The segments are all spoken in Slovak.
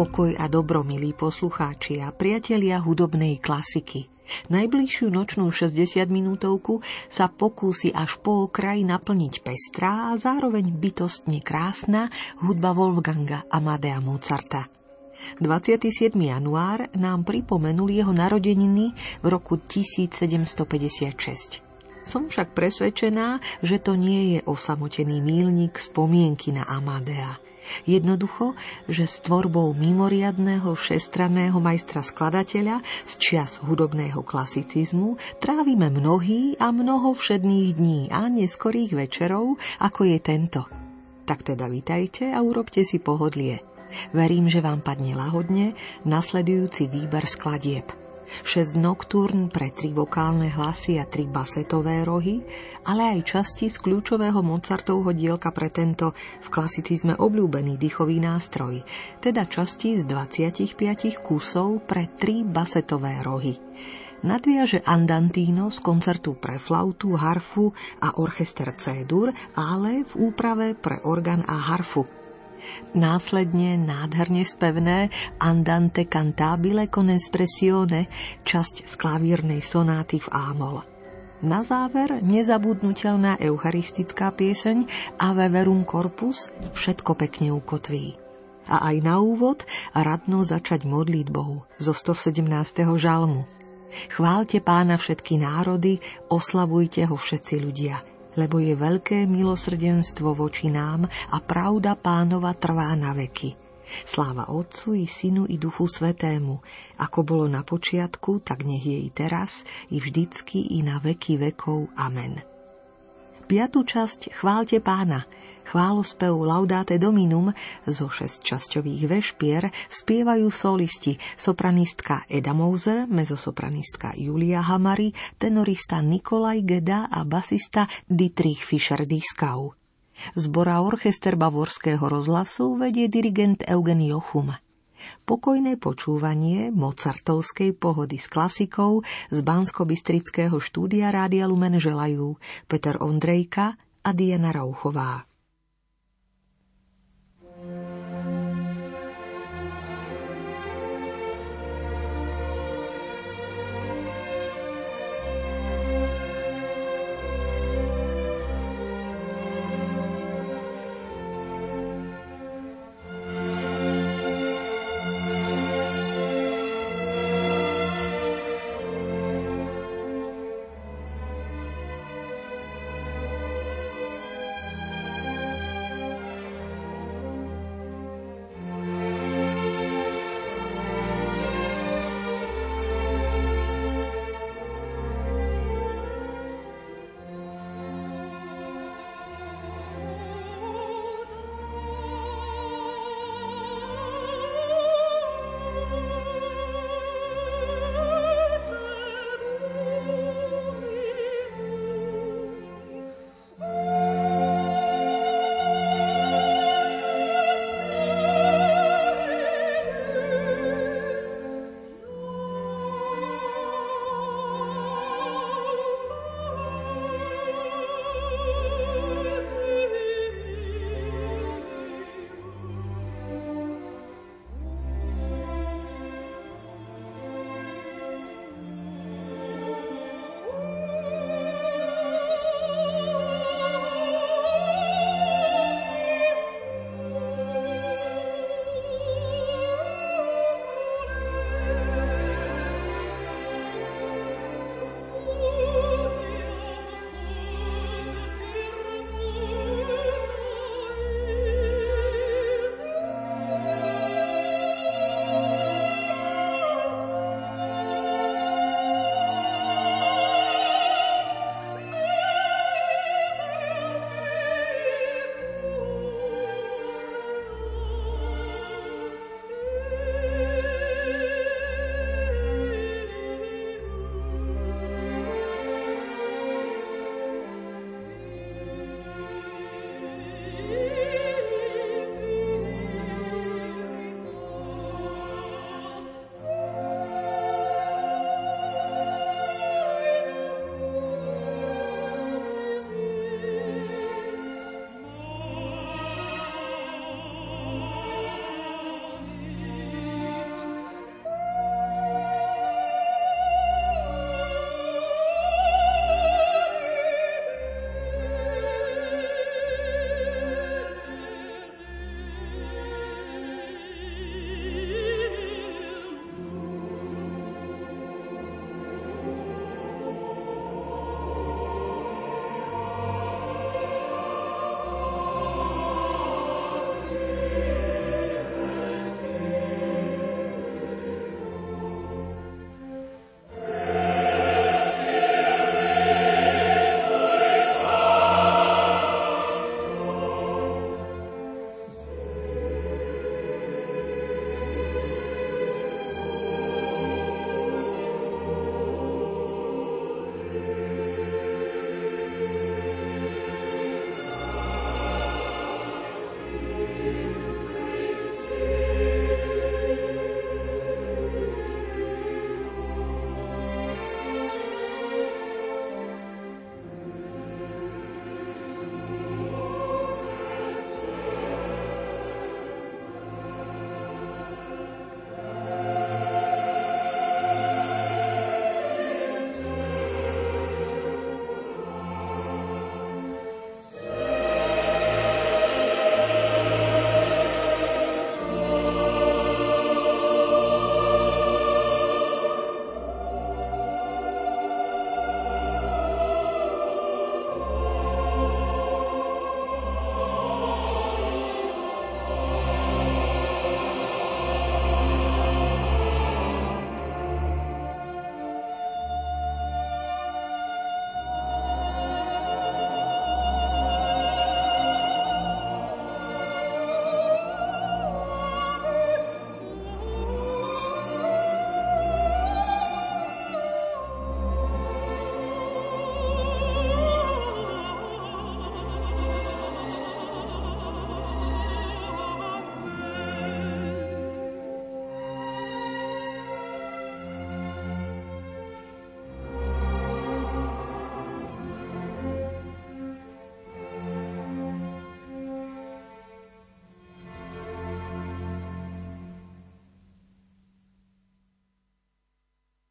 Pokoj a dobro, milí poslucháči a priatelia hudobnej klasiky. Najbližšiu nočnú 60 minútovku sa pokúsi až po okraj naplniť pestrá a zároveň bytostne krásna hudba Wolfganga Amadea Mozarta. 27. január nám pripomenul jeho narodeniny v roku 1756. Som však presvedčená, že to nie je osamotený mílnik spomienky na Amadea – Jednoducho, že s tvorbou mimoriadného všestraného majstra skladateľa z čias hudobného klasicizmu trávime mnohý a mnoho všedných dní a neskorých večerov, ako je tento. Tak teda vitajte a urobte si pohodlie. Verím, že vám padne lahodne nasledujúci výber skladieb – 6 nocturn pre tri vokálne hlasy a tri basetové rohy, ale aj časti z kľúčového Mozartovho dielka pre tento v klasicizme obľúbený dýchový nástroj, teda časti z 25 kusov pre tri basetové rohy nadviaže Andantino z koncertu pre flautu, harfu a orchester C-dur, ale v úprave pre orgán a harfu. Následne nádherne spevné Andante cantabile con espressione, časť z klavírnej sonáty v Ámol. Na záver nezabudnutelná eucharistická pieseň Ave Verum Corpus všetko pekne ukotví. A aj na úvod radno začať modlitbou zo 117. žalmu. Chválte pána všetky národy, oslavujte ho všetci ľudia – lebo je veľké milosrdenstvo voči nám a pravda pánova trvá na veky. Sláva Otcu i Synu i Duchu Svetému, ako bolo na počiatku, tak nech je i teraz, i vždycky, i na veky vekov. Amen. Piatú časť Chválte pána – chválospev Laudate Dominum zo šesťčasťových vešpier spievajú solisti sopranistka Eda Mouser, mezosopranistka Julia Hamari, tenorista Nikolaj Geda a basista Dietrich Fischer-Dieskau. Zbora orchester Bavorského rozhlasu vedie dirigent Eugen Jochum. Pokojné počúvanie mozartovskej pohody s klasikou z Bansko-Bystrického štúdia Rádia Lumen želajú Peter Ondrejka a Diana Rauchová.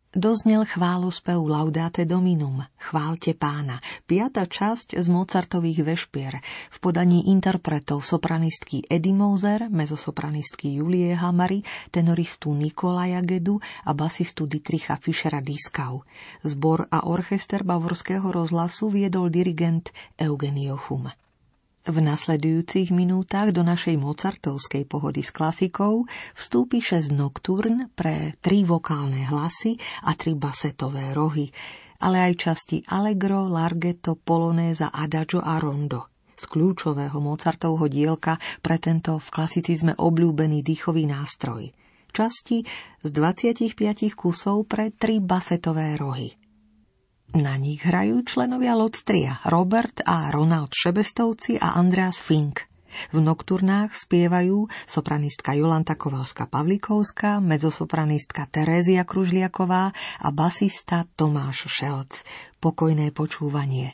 Doznel chválospev Laudate Dominum, Chválte pána, piata časť z Mozartových vešpier v podaní interpretov sopranistky Eddie Moser, mezosopranistky Julie Hamary, tenoristu Nikolaja Gedu a basistu Dietricha Fischera Diskau. Zbor a orchester Bavorského rozhlasu viedol dirigent Eugenio Chum. V nasledujúcich minútach do našej mozartovskej pohody s klasikou vstúpi šesť nocturn pre tri vokálne hlasy a tri basetové rohy, ale aj časti Allegro, Larghetto, Polonéza, Adagio a Rondo z kľúčového Mozartovho dielka pre tento v klasicizme obľúbený dýchový nástroj. Časti z 25 kusov pre tri basetové rohy. Na nich hrajú členovia Lodstria Robert a Ronald Šebestovci a Andreas Fink. V nokturnách spievajú sopranistka Jolanta Kovalská-Pavlikovská, mezosopranistka Terézia Kružliaková a basista Tomáš Šelc. Pokojné počúvanie.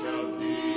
shall deal.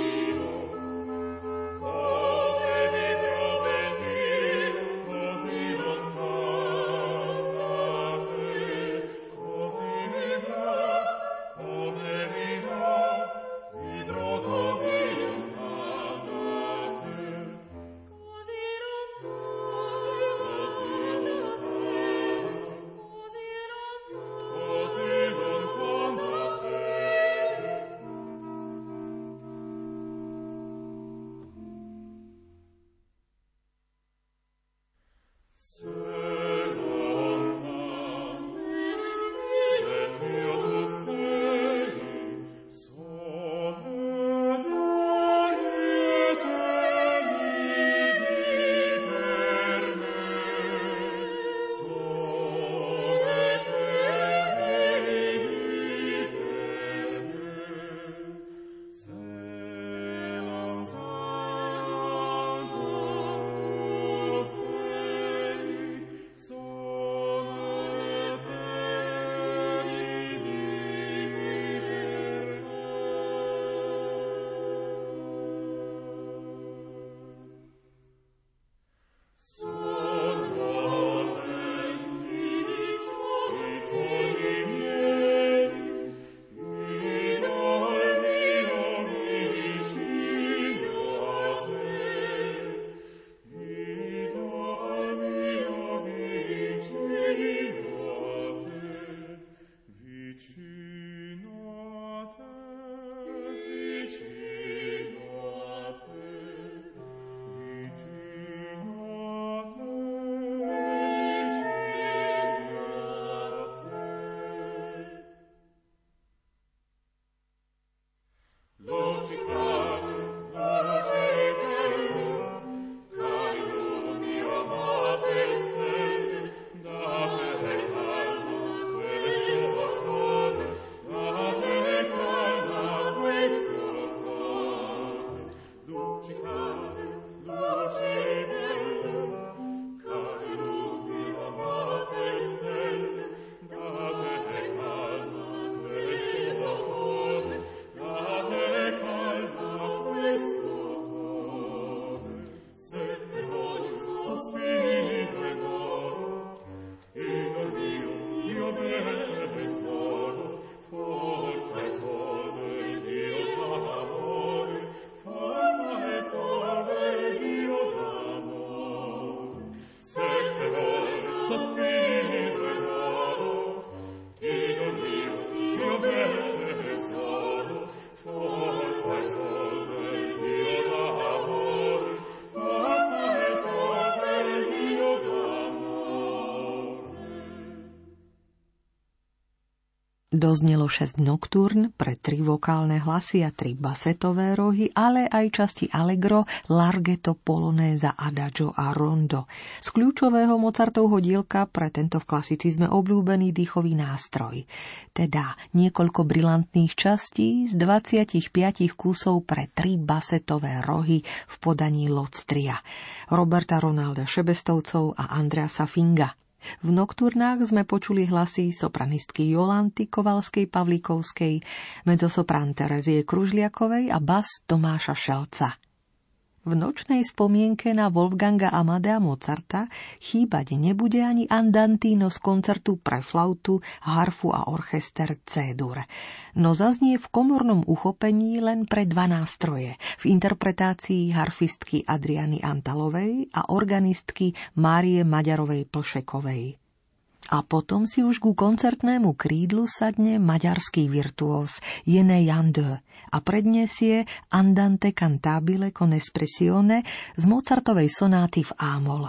Doznelo šesť nocturn pre tri vokálne hlasy a tri basetové rohy, ale aj časti allegro, larghetto, polonéza, adagio a rondo. Z kľúčového Mozartovho dielka pre tento v klasicizme obľúbený dýchový nástroj. Teda niekoľko brilantných častí z 25 kusov pre tri basetové rohy v podaní Loctria. Roberta Ronalda Šebestovcov a Andreasa Finga. V nokturnách sme počuli hlasy sopranistky Jolanty Kovalskej Pavlíkovskej, mezzosoprán Terezie Kružliakovej a bas Tomáša Šelca. V nočnej spomienke na Wolfganga Amadea Mozarta chýbať nebude ani Andantino z koncertu pre flautu, harfu a orchester C-dur. No zaznie v komornom uchopení len pre dva nástroje, v interpretácii harfistky Adriany Antalovej a organistky Márie Maďarovej Plšekovej. A potom si už ku koncertnému krídlu sadne maďarský virtuós Jene Jandö a predniesie Andante cantabile con espressione z Mozartovej sonáty v Ámol.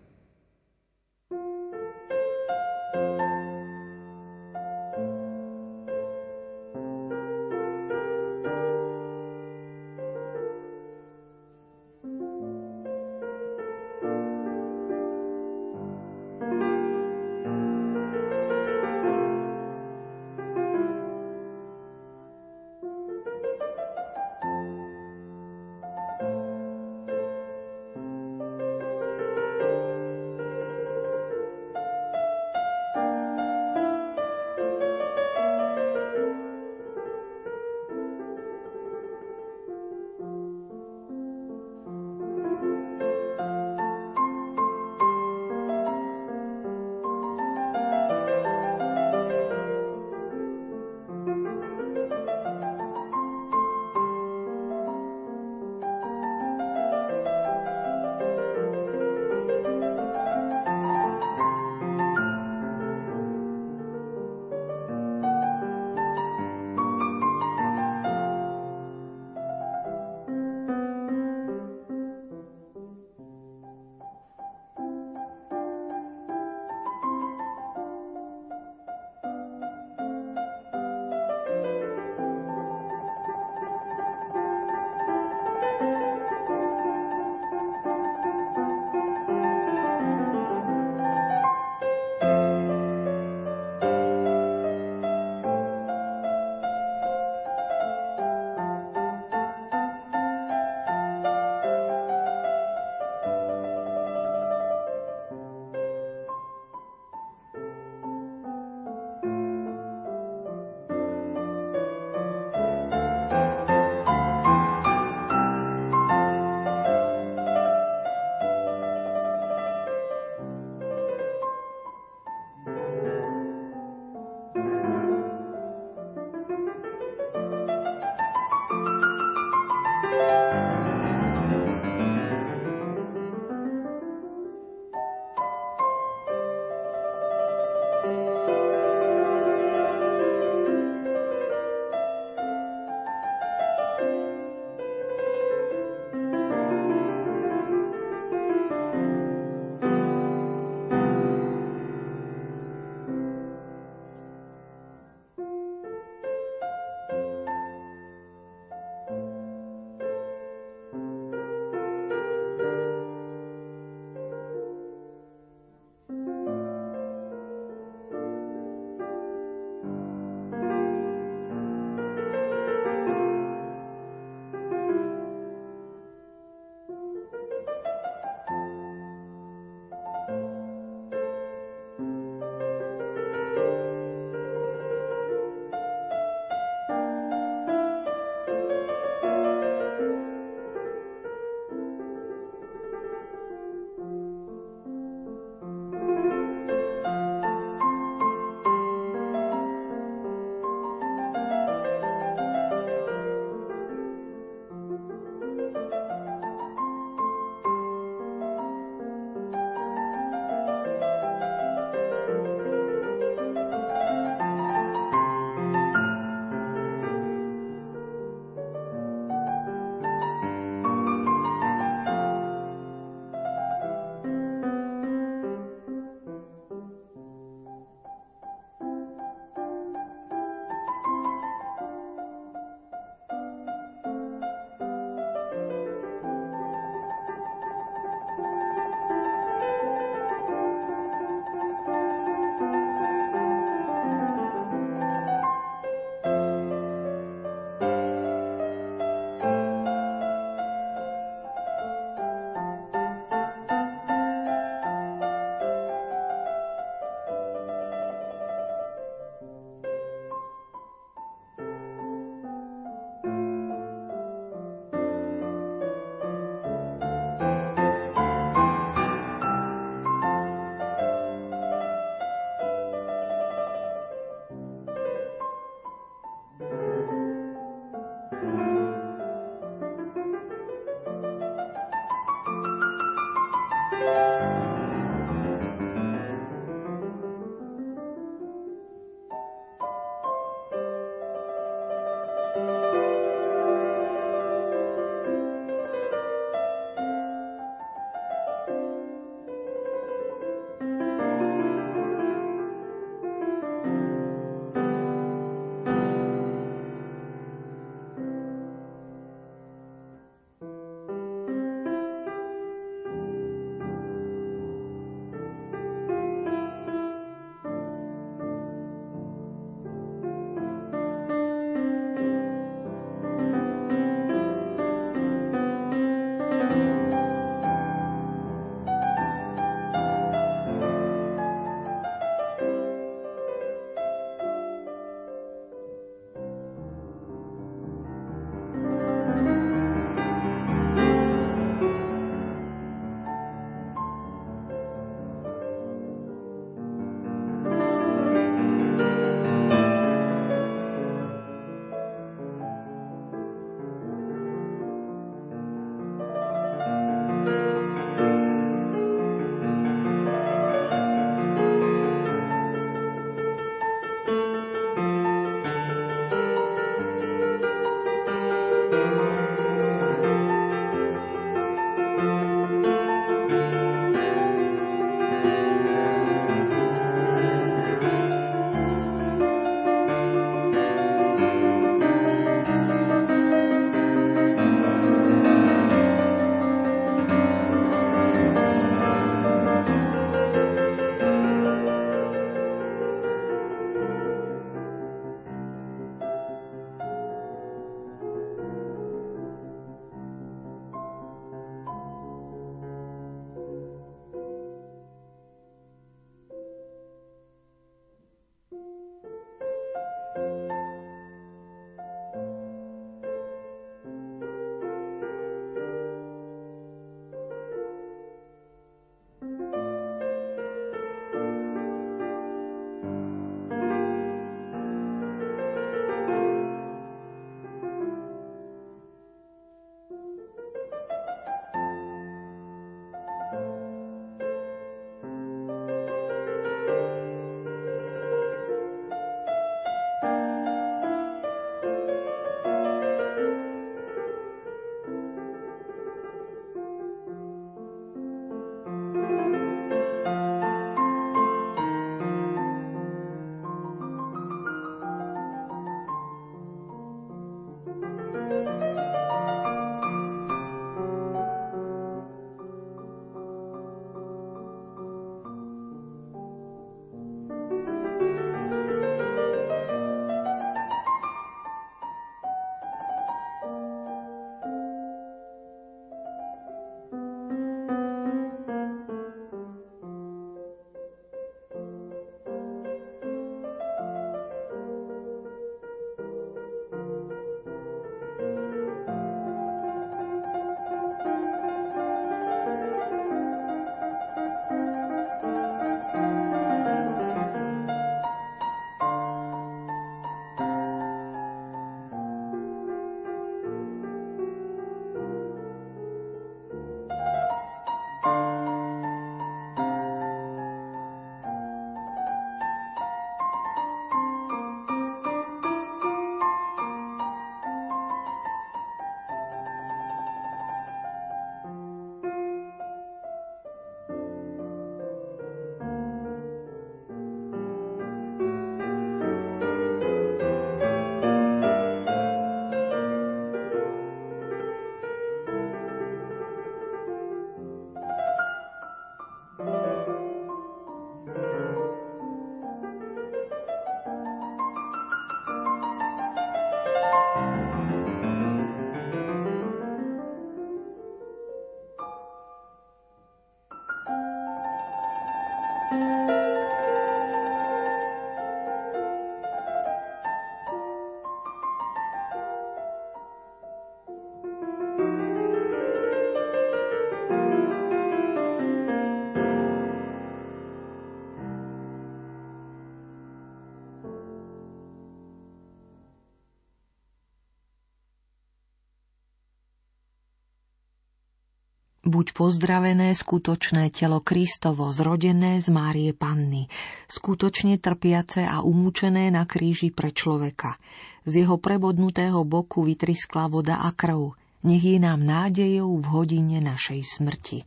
Buď pozdravené skutočné telo Kristovo, zrodené z Márie Panny, skutočne trpiace a umúčené na kríži pre človeka. Z jeho prebodnutého boku vytriskla voda a krv. Nech je nám nádejou v hodine našej smrti.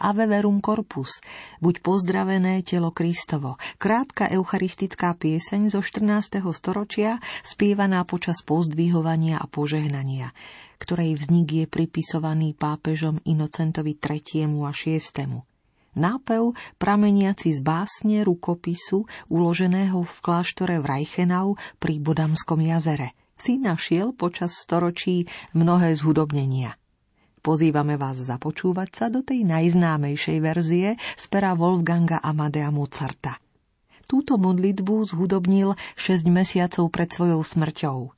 Ave verum corpus, buď pozdravené telo Kristovo. Krátka eucharistická pieseň zo 14. storočia, spievaná počas pozdvihovania a požehnania, ktorej vznik je pripisovaný pápežom Inocentovi III. a VI. Nápev prameniaci z básne rukopisu uloženého v kláštore v Reichenau pri Bodamskom jazere si našiel počas storočí mnohé zhudobnenia – Pozývame vás započúvať sa do tej najznámejšej verzie z pera Wolfganga Amadea Mozarta. Túto modlitbu zhudobnil 6 mesiacov pred svojou smrťou.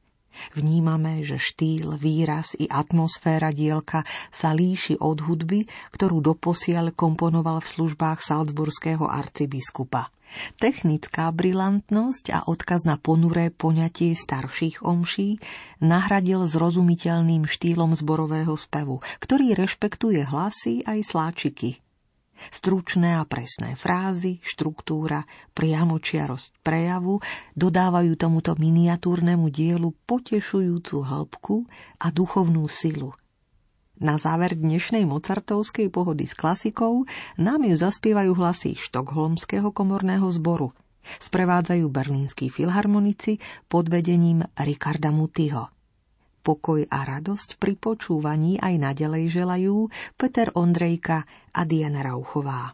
Vnímame, že štýl, výraz i atmosféra dielka sa líši od hudby, ktorú doposiaľ komponoval v službách salzburského arcibiskupa. Technická brilantnosť a odkaz na ponuré poňatie starších omší nahradil zrozumiteľným štýlom zborového spevu, ktorý rešpektuje hlasy aj sláčiky. Stručné a presné frázy, štruktúra, priamočiarosť prejavu dodávajú tomuto miniatúrnemu dielu potešujúcu hĺbku a duchovnú silu – na záver dnešnej mozartovskej pohody s klasikou nám ju zaspievajú hlasy štokholmského komorného zboru. Sprevádzajú berlínsky filharmonici pod vedením Ricarda Mutyho. Pokoj a radosť pri počúvaní aj nadalej želajú Peter Ondrejka a Diana Rauchová.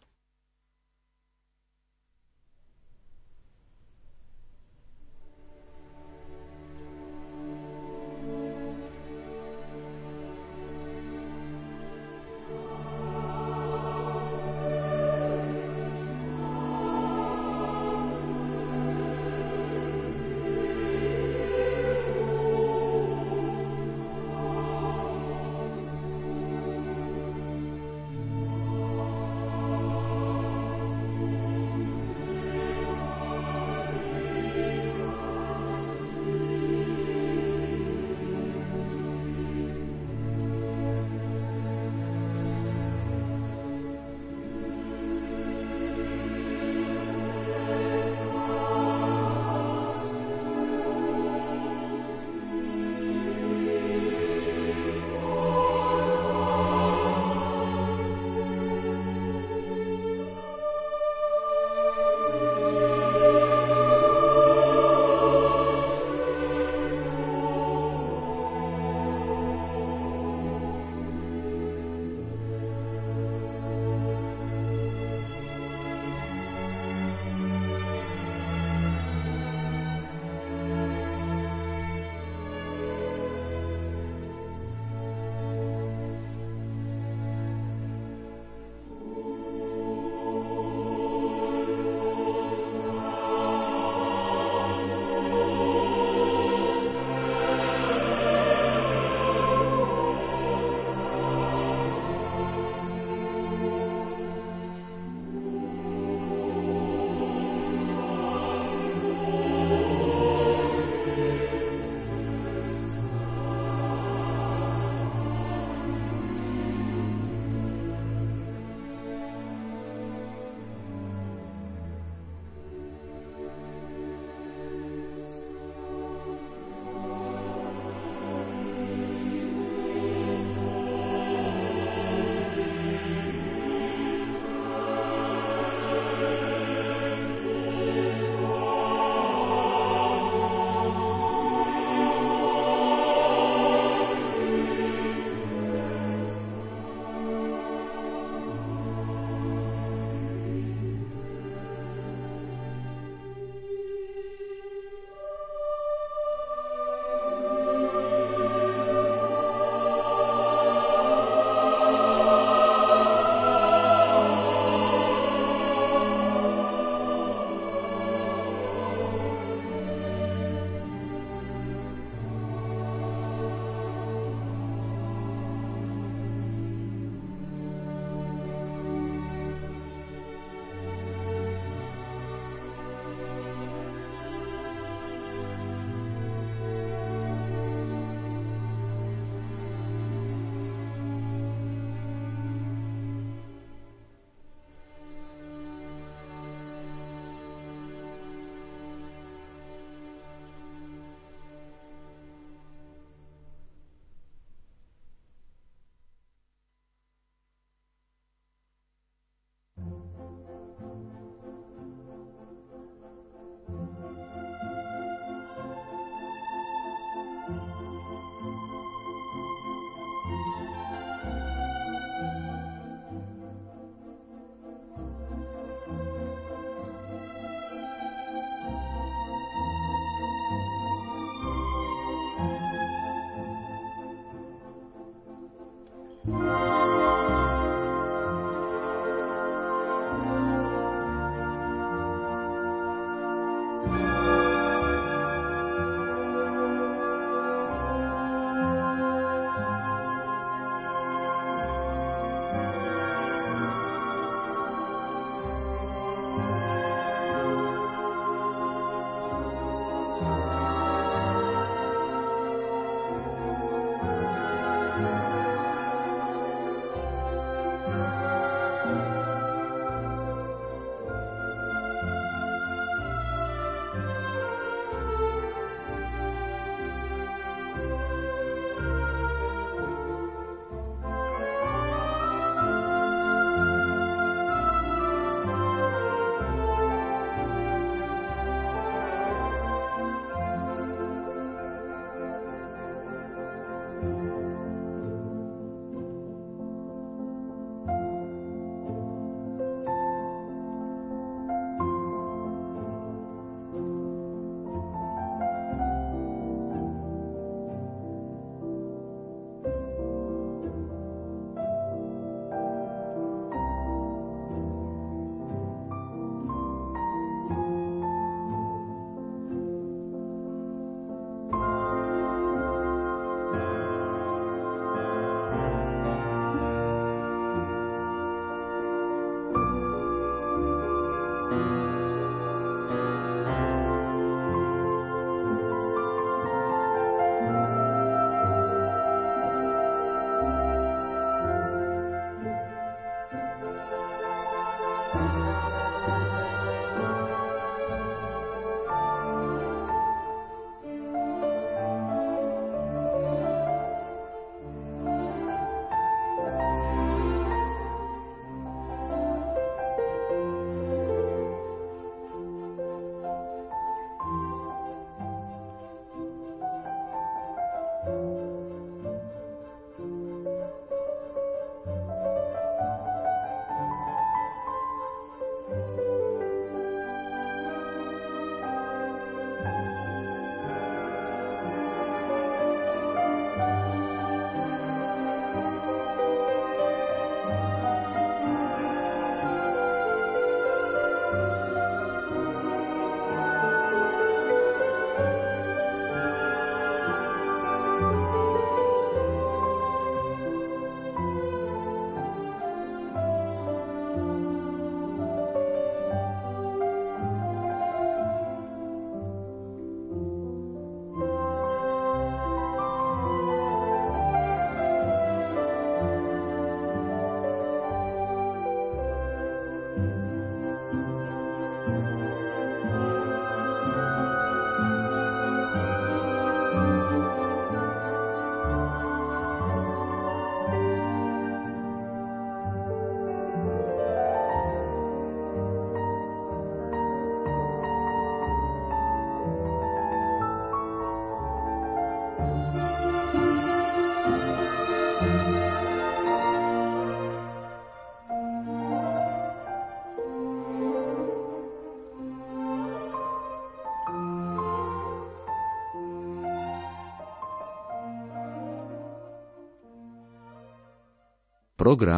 программ